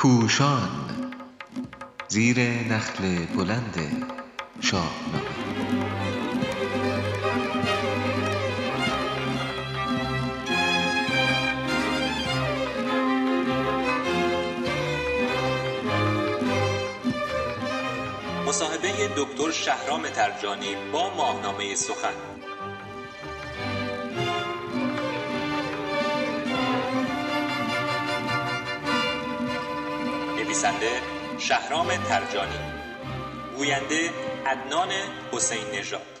پوشان. زیر نخل بلند شاهنامه مصاحبه دکتر شهرام ترجانی با ماهنامه سخن. نویسنده شهرام ترجانی. گوینده عدنان حسین نژاد.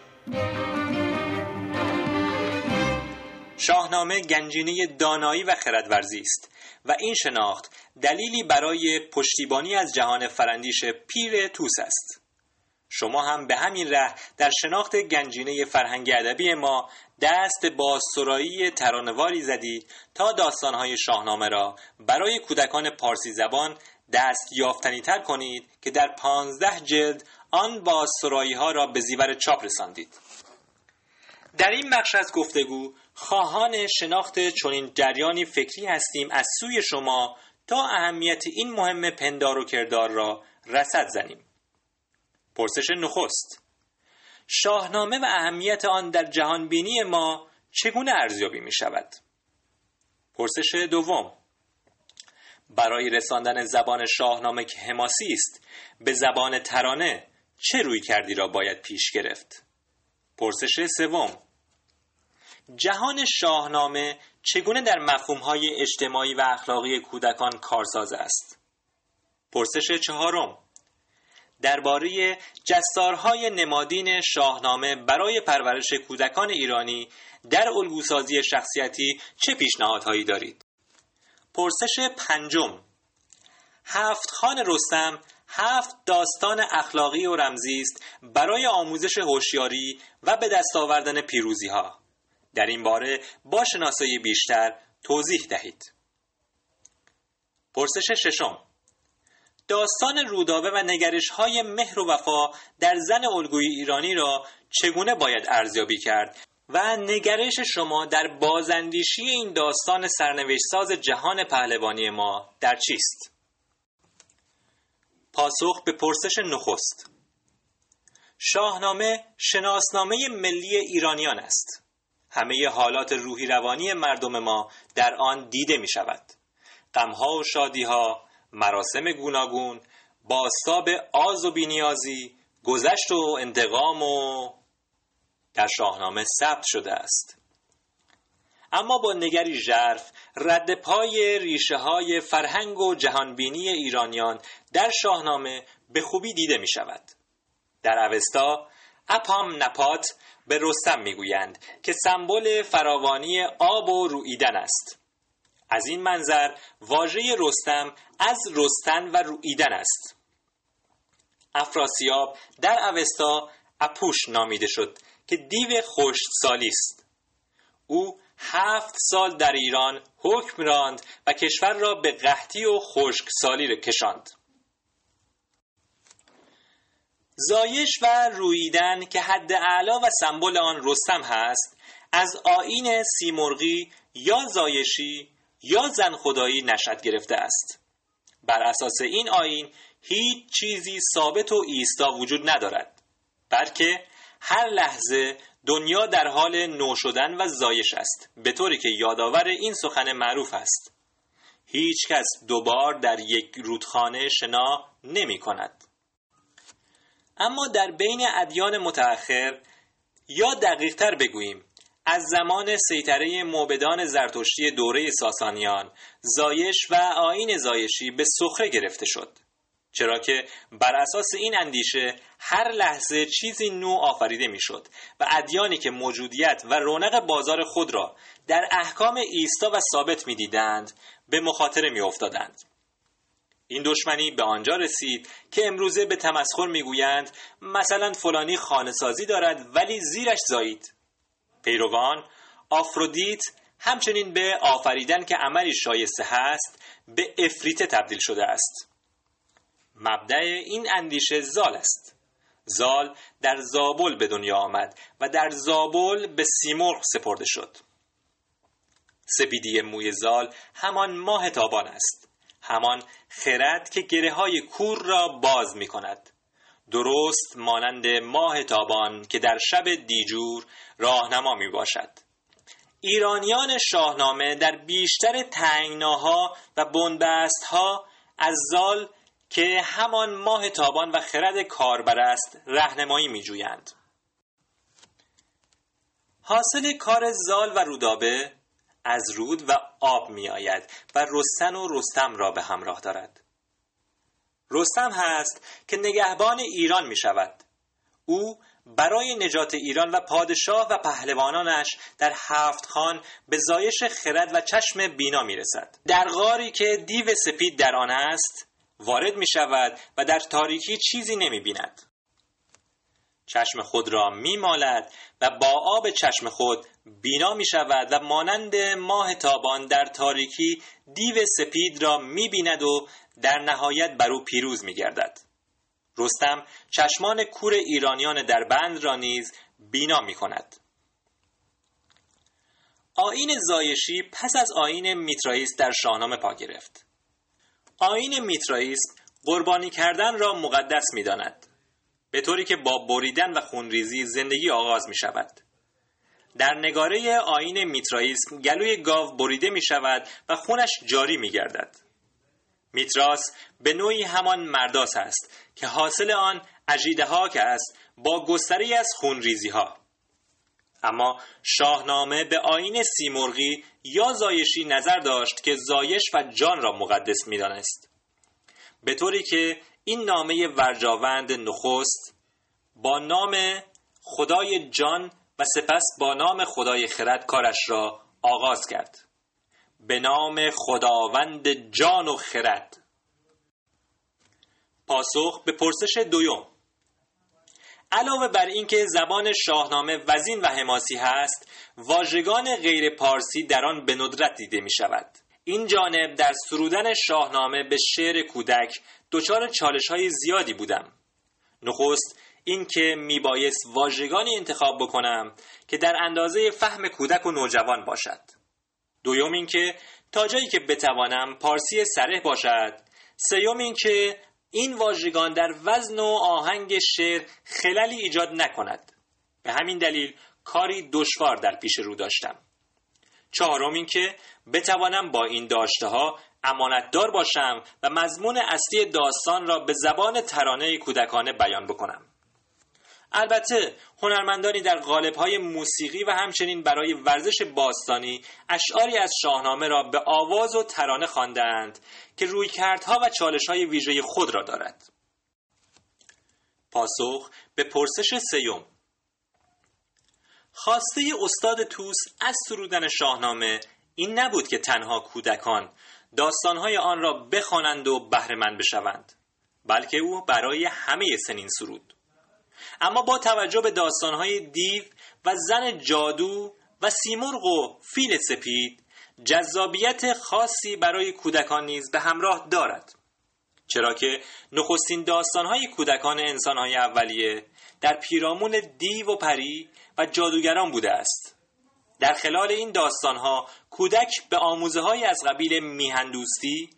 شاهنامه گنجینه دانایی و خردورزی است و این شناخت دلیلی برای پشتیبانی از جهان فرندیش پیر توس است. شما هم به همین ره در شناخت گنجینه فرهنگ ادبی ما دست به بازسرایی ترانواری زدید تا داستانهای شاهنامه را برای کودکان پارسی زبان دست یافتنی تر کنید که در پانزده جلد آن بازسرایی ها را به زیور چاپ رساندید در این بخش از گفتگو خواهان شناخت چنین جریانی فکری هستیم از سوی شما تا اهمیت این مهم پندار و کردار را رسد زنیم پرسش نخست شاهنامه و اهمیت آن در جهانبینی ما چگونه ارزیابی می شود؟ پرسش دوم برای رساندن زبان شاهنامه که حماسی است به زبان ترانه چه روی کردی را باید پیش گرفت؟ پرسش سوم جهان شاهنامه چگونه در مفهومهای اجتماعی و اخلاقی کودکان کارساز است؟ پرسش چهارم درباره جستارهای نمادین شاهنامه برای پرورش کودکان ایرانی در الگوسازی شخصیتی چه پیشنهادهایی دارید؟ پرسش پنجم. هفت خان رستم هفت داستان اخلاقی و رمزی است برای آموزش هوشیاری و به دست آوردن پیروزی ها در این باره با شناسایی بیشتر توضیح دهید. پرسش ششم. داستان رودابه و نگرش های مهر و وفا در زن الگوی ایرانی را چگونه باید ارزیابی کرد؟ و نگرش شما در بازاندیشی این داستان سرنوشتساز جهان پهلوانی ما در چیست؟ پاسخ به پرسش نخست. شاهنامه شناسنامه ملی ایرانیان است. همه حالات روحی روانی مردم ما در آن دیده می شود غمها و شادیها مراسم گوناگون باستاب آز و بینیازی گذشت و انتقام و در شاهنامه ثبت شده است. اما با نگری ژرف رد پای ریشه های فرهنگ و جهانبینی ایرانیان در شاهنامه به خوبی دیده می شود در اوستا اپام نپات به رستم می‌گویند که سمبل فراوانی آب و رویدن است. از این منظر واژه رستم از رستن و رویدن است. افراسیاب در اوستا اپوش نامیده شد که دیو سالی است. او هفت سال در ایران حکم راند و کشور را به قحطی و خشکسالی کشاند. زایش و رویدن که حد اعلا و سمبل آن رستم هست از آین سیمرغی یا زایشی یا زن خدایی نشد گرفته است. بر اساس این آین هیچ چیزی ثابت و ایستا وجود ندارد بلکه هر لحظه دنیا در حال نو شدن و زایش است به طوری که یادآور این سخن معروف است. هیچ کس دوبار در یک رودخانه شنا نمی کند. اما در بین ادیان متأخر یا دقیقتر بگوییم از زمان سیطره موبدان زرتشتی دوره ساسانیان زایش و آین زایشی به سخره گرفته شد. چرا که بر اساس این اندیشه هر لحظه چیزی نو آفریده می‌شد و ادیانی که موجودیت و رونق بازار خود را در احکام ایستا و ثابت می‌دیدند به مخاطره میافتادند. این دشمنی به آنجا رسید که امروزه به تمسخر می‌گویند مثلا فلانی خانه سازی دارد ولی زیرش زایید. پیروان آفرودیت همچنین به آفریدن که عملی شایسته هست به افریته تبدیل شده است. مبدع این اندیشه زال است. زال در زابل به دنیا آمد و در زابل به سیمرغ سپرده شد. سپیدی موی زال همان ماه تابان است. همان خرد که گره های کور را باز می کند درست مانند ماه تابان که در شب دیجور راهنما می باشد ایرانیان شاهنامه در بیشتر تنگناها و بنبستها از زال که همان ماه تابان و خرد کاربر است رهنمایی می جویند. حاصل کار زال و رودابه از رود و آب می آید و رستن و رستم را به همراه دارد. رستم هست که نگهبان ایران می شود. او برای نجات ایران و پادشاه و پهلوانانش در هفت خان به زایش خرد و چشم بینا می رسد. در غاری که دیو سپید در آن است وارد می شود و در تاریکی چیزی نمی بیند. چشم خود را می مالد و با آب چشم خود بینا می شود و مانند ماه تابان در تاریکی دیو سپید را می بیند و در نهایت بر او پیروز می گردد. رستم چشمان کور ایرانیان در بند را نیز بینا می کند. آین زایشی پس از آین میترائیس در شاهنامه پا گرفت. آین میترائیس قربانی کردن را مقدس می داند. به طوری که با بریدن و خونریزی زندگی آغاز می شود. در نگاره آین میترائیسم گلوی گاو بریده می شود و خونش جاری می گردد. میتراس به نوعی همان مرداس است که حاصل آن اجیده ها که است با گستری از خونریزی ها. اما شاهنامه به آین سیمرغی یا زایشی نظر داشت که زایش و جان را مقدس می‌دانست. به طوری که این نامه ورجاوند نخست با نام خدای جان و سپس با نام خدای خرد کارش را آغاز کرد. به نام خداوند جان و خرد. پاسخ به پرسش دویم. علاوه بر اینکه زبان شاهنامه وزین و حماسی هست واژگان غیر پارسی در آن به ندرت دیده می شود این جانب در سرودن شاهنامه به شعر کودک دچار چالش های زیادی بودم. نخست اینکه میبایست واژگانی انتخاب بکنم که در اندازه فهم کودک و نوجوان باشد. دوم اینکه تا جایی که بتوانم پارسی سره باشد. سیوم اینکه این واژگان در وزن و آهنگ شعر خللی ایجاد نکند. به همین دلیل کاری دشوار در پیش رو داشتم. چهارم اینکه بتوانم با این داشته ها امانتدار باشم و مضمون اصلی داستان را به زبان ترانه کودکانه بیان بکنم. البته هنرمندانی در های موسیقی و همچنین برای ورزش باستانی اشعاری از شاهنامه را به آواز و ترانه خواندند که رویکردها و های ویژه خود را دارد. پاسخ به پرسش سیوم خواسته استاد توس از سرودن شاهنامه این نبود که تنها کودکان داستانهای آن را بخوانند و بهرهمند بشوند بلکه او برای همه سنین سرود اما با توجه به داستانهای دیو و زن جادو و سیمرغ و فیل سپید جذابیت خاصی برای کودکان نیز به همراه دارد. چرا که نخستین داستانهای کودکان انسانهای اولیه در پیرامون دیو و پری و جادوگران بوده است. در خلال این داستانها کودک به آموزه های از قبیل میهندوستی،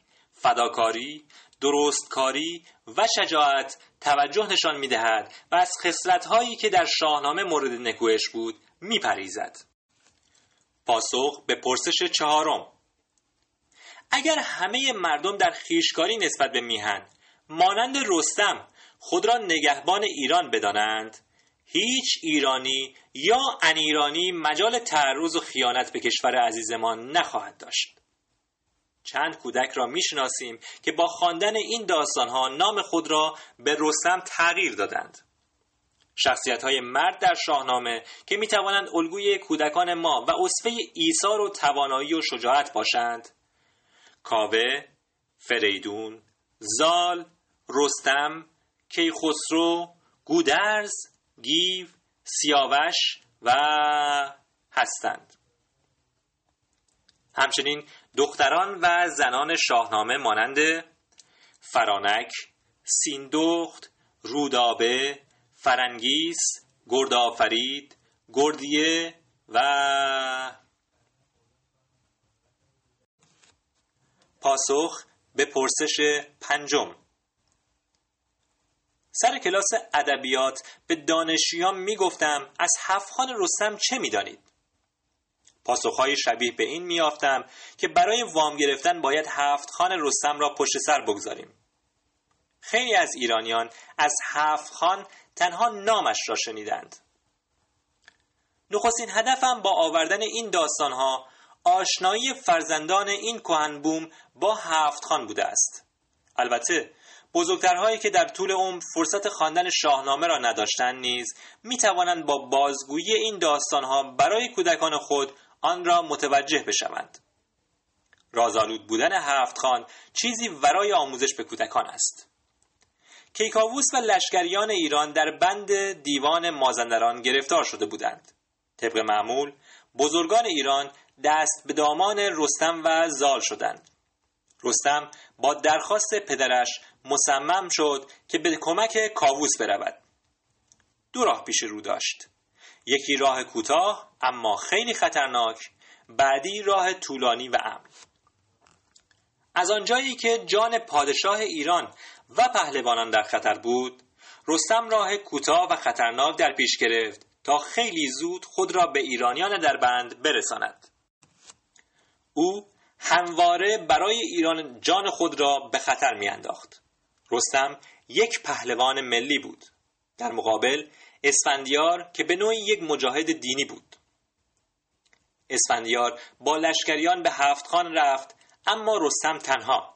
فداکاری، درستکاری و شجاعت توجه نشان می دهد و از خسرت هایی که در شاهنامه مورد نکوهش بود می پریزد. پاسخ به پرسش چهارم اگر همه مردم در خیشکاری نسبت به میهن مانند رستم خود را نگهبان ایران بدانند هیچ ایرانی یا انیرانی مجال تعرض و خیانت به کشور عزیزمان نخواهد داشت چند کودک را می‌شناسیم که با خواندن این ها نام خود را به رستم تغییر دادند. شخصیت های مرد در شاهنامه که می توانند الگوی کودکان ما و اصفه ایثار و توانایی و شجاعت باشند. کاوه، فریدون، زال، رستم، کیخسرو، گودرز، گیو، سیاوش و هستند. همچنین دختران و زنان شاهنامه مانند فرانک، سیندخت، رودابه، فرنگیس، گردآفرید، گردیه و پاسخ به پرسش پنجم. سر کلاس ادبیات به دانشیان می‌گفتم از هفتخان رستم چه می‌دانید؟ پاسخهای شبیه به این میافتم که برای وام گرفتن باید هفت خان رستم را پشت سر بگذاریم. خیلی از ایرانیان از هفت خان تنها نامش را شنیدند. نخستین هدفم با آوردن این داستانها آشنایی فرزندان این کهنبوم با هفت خان بوده است. البته بزرگترهایی که در طول عمر فرصت خواندن شاهنامه را نداشتند نیز می توانند با بازگویی این داستانها برای کودکان خود آن را متوجه بشوند. رازآلود بودن هفت خان چیزی ورای آموزش به کودکان است. کیکاووس و لشکریان ایران در بند دیوان مازندران گرفتار شده بودند. طبق معمول بزرگان ایران دست به دامان رستم و زال شدند. رستم با درخواست پدرش مصمم شد که به کمک کاووس برود. دو راه پیش رو داشت. یکی راه کوتاه اما خیلی خطرناک. بعدی راه طولانی و امن. از آنجایی که جان پادشاه ایران و پهلوانان در خطر بود رستم راه کوتاه و خطرناک در پیش گرفت تا خیلی زود خود را به ایرانیان در بند برساند. او همواره برای ایران جان خود را به خطر میانداخت. رستم یک پهلوان ملی بود. در مقابل اسفندیار که به نوعی یک مجاهد دینی بود. اسفندیار با لشکریان به هفت خان رفت اما رستم تنها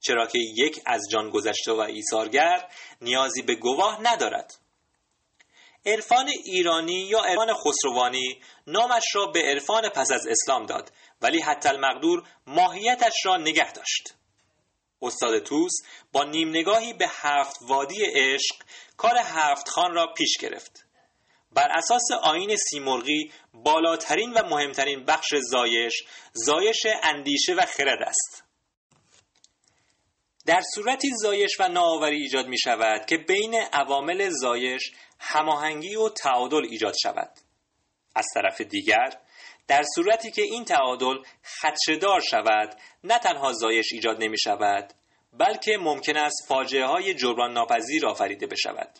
چرا که یک از جان گذشته و ایثارگر نیازی به گواه ندارد. عرفان ایرانی یا عرفان خسروانی نامش را به عرفان پس از اسلام داد ولی حتی المقدور ماهیتش را نگه داشت. استاد توس با نیم نگاهی به هفت وادی عشق کار هفت خان را پیش گرفت. بر اساس آین سیمرغی بالاترین و مهمترین بخش زایش زایش اندیشه و خرد است. در صورتی زایش و نوآوری ایجاد می شود که بین عوامل زایش هماهنگی و تعادل ایجاد شود. از طرف دیگر در صورتی که این تعادل خدشدار شود نه تنها زایش ایجاد نمی شود بلکه ممکن است فاجعه های جبران ناپذیر آفریده بشود.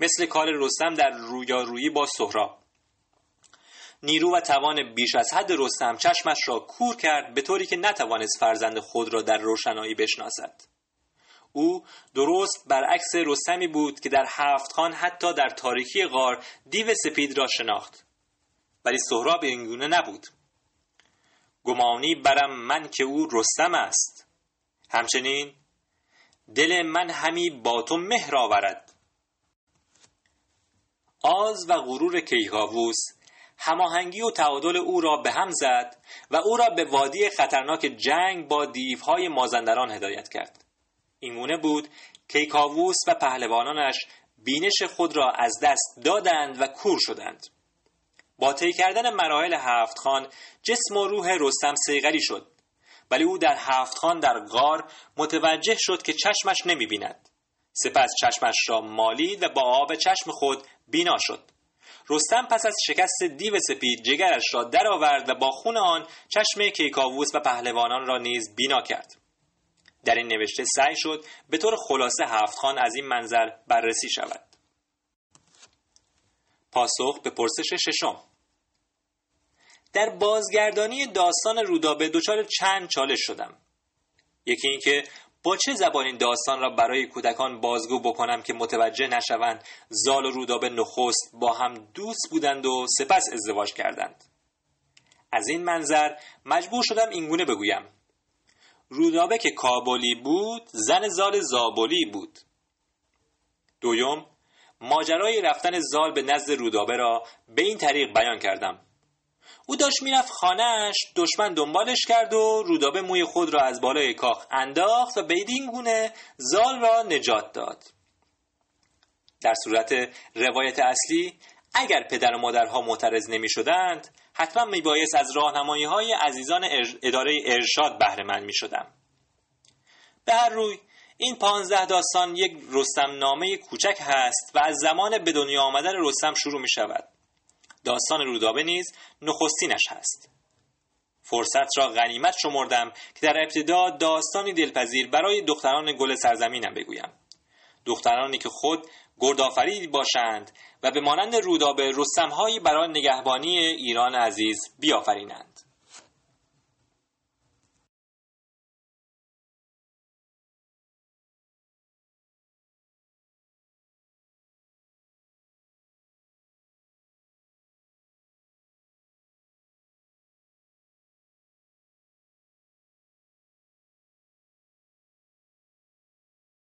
مثل کار رستم در رویارویی با سهراب. نیرو و توان بیش از حد رستم چشمش را کور کرد به طوری که نتوانست فرزند خود را در روشنایی بشناسد. او درست برعکس رستمی بود که در هفت خان حتی در تاریکی غار دیو سپید را شناخت. ولی سهراب اینگونه نبود. گمانی برم من که او رستم است. همچنین دل من همی با تو مهر آورد. آز و غرور کیکاووس هماهنگی و تعادل او را به هم زد و او را به وادی خطرناک جنگ با دیوهای مازندران هدایت کرد. اینگونه بود کیکاووس و پهلوانانش بینش خود را از دست دادند و کور شدند. با طی کردن مراحل هفت خان جسم و روح رستم سیغری شد. ولی او در هفت خان در غار متوجه شد که چشمش نمی بیند. سپس چشمش را مالید و با آب چشم خود بینا شد. رستم پس از شکست دیو سپید جگرش را درآورد و با خون آن چشم کیکاووس و پهلوانان را نیز بینا کرد. در این نوشته سعی شد به طور خلاصه هفت خان از این منظر بررسی شود. پاسخ به پرسش ششم. در بازگردانی داستان رودابه دچار چند چالش شدم. یکی اینکه با چه زبانی داستان را برای کودکان بازگو بکنم که متوجه نشوند زال و رودابه نخست با هم دوست بودند و سپس ازدواج کردند. از این منظر مجبور شدم اینگونه بگویم. رودابه که کابلی بود زن زال زابلی بود. دویم ماجرای رفتن زال به نزد رودابه را به این طریق بیان کردم او داشت می‌رفت خانهاش دشمن دنبالش کرد و رودابه موی خود را از بالای کاخ انداخت و بدین گونه زال را نجات داد در صورت روایت اصلی اگر پدر و مادرها معترض نمی شدند حتما می بایست از راهنمایی های عزیزان اداره ارشاد بهره مند می شدم. به هر روی این پانزده داستان یک رستم نامه کوچک هست و از زمان به دنیا آمدن رستم شروع می شود. داستان رودابه نیز نخستینش هست. فرصت را غنیمت شمردم که در ابتدا داستانی دلپذیر برای دختران گل سرزمینم بگویم. دخترانی که خود گردآفرید باشند و به مانند رودابه رستمهایی برای نگهبانی ایران عزیز بیافرینند.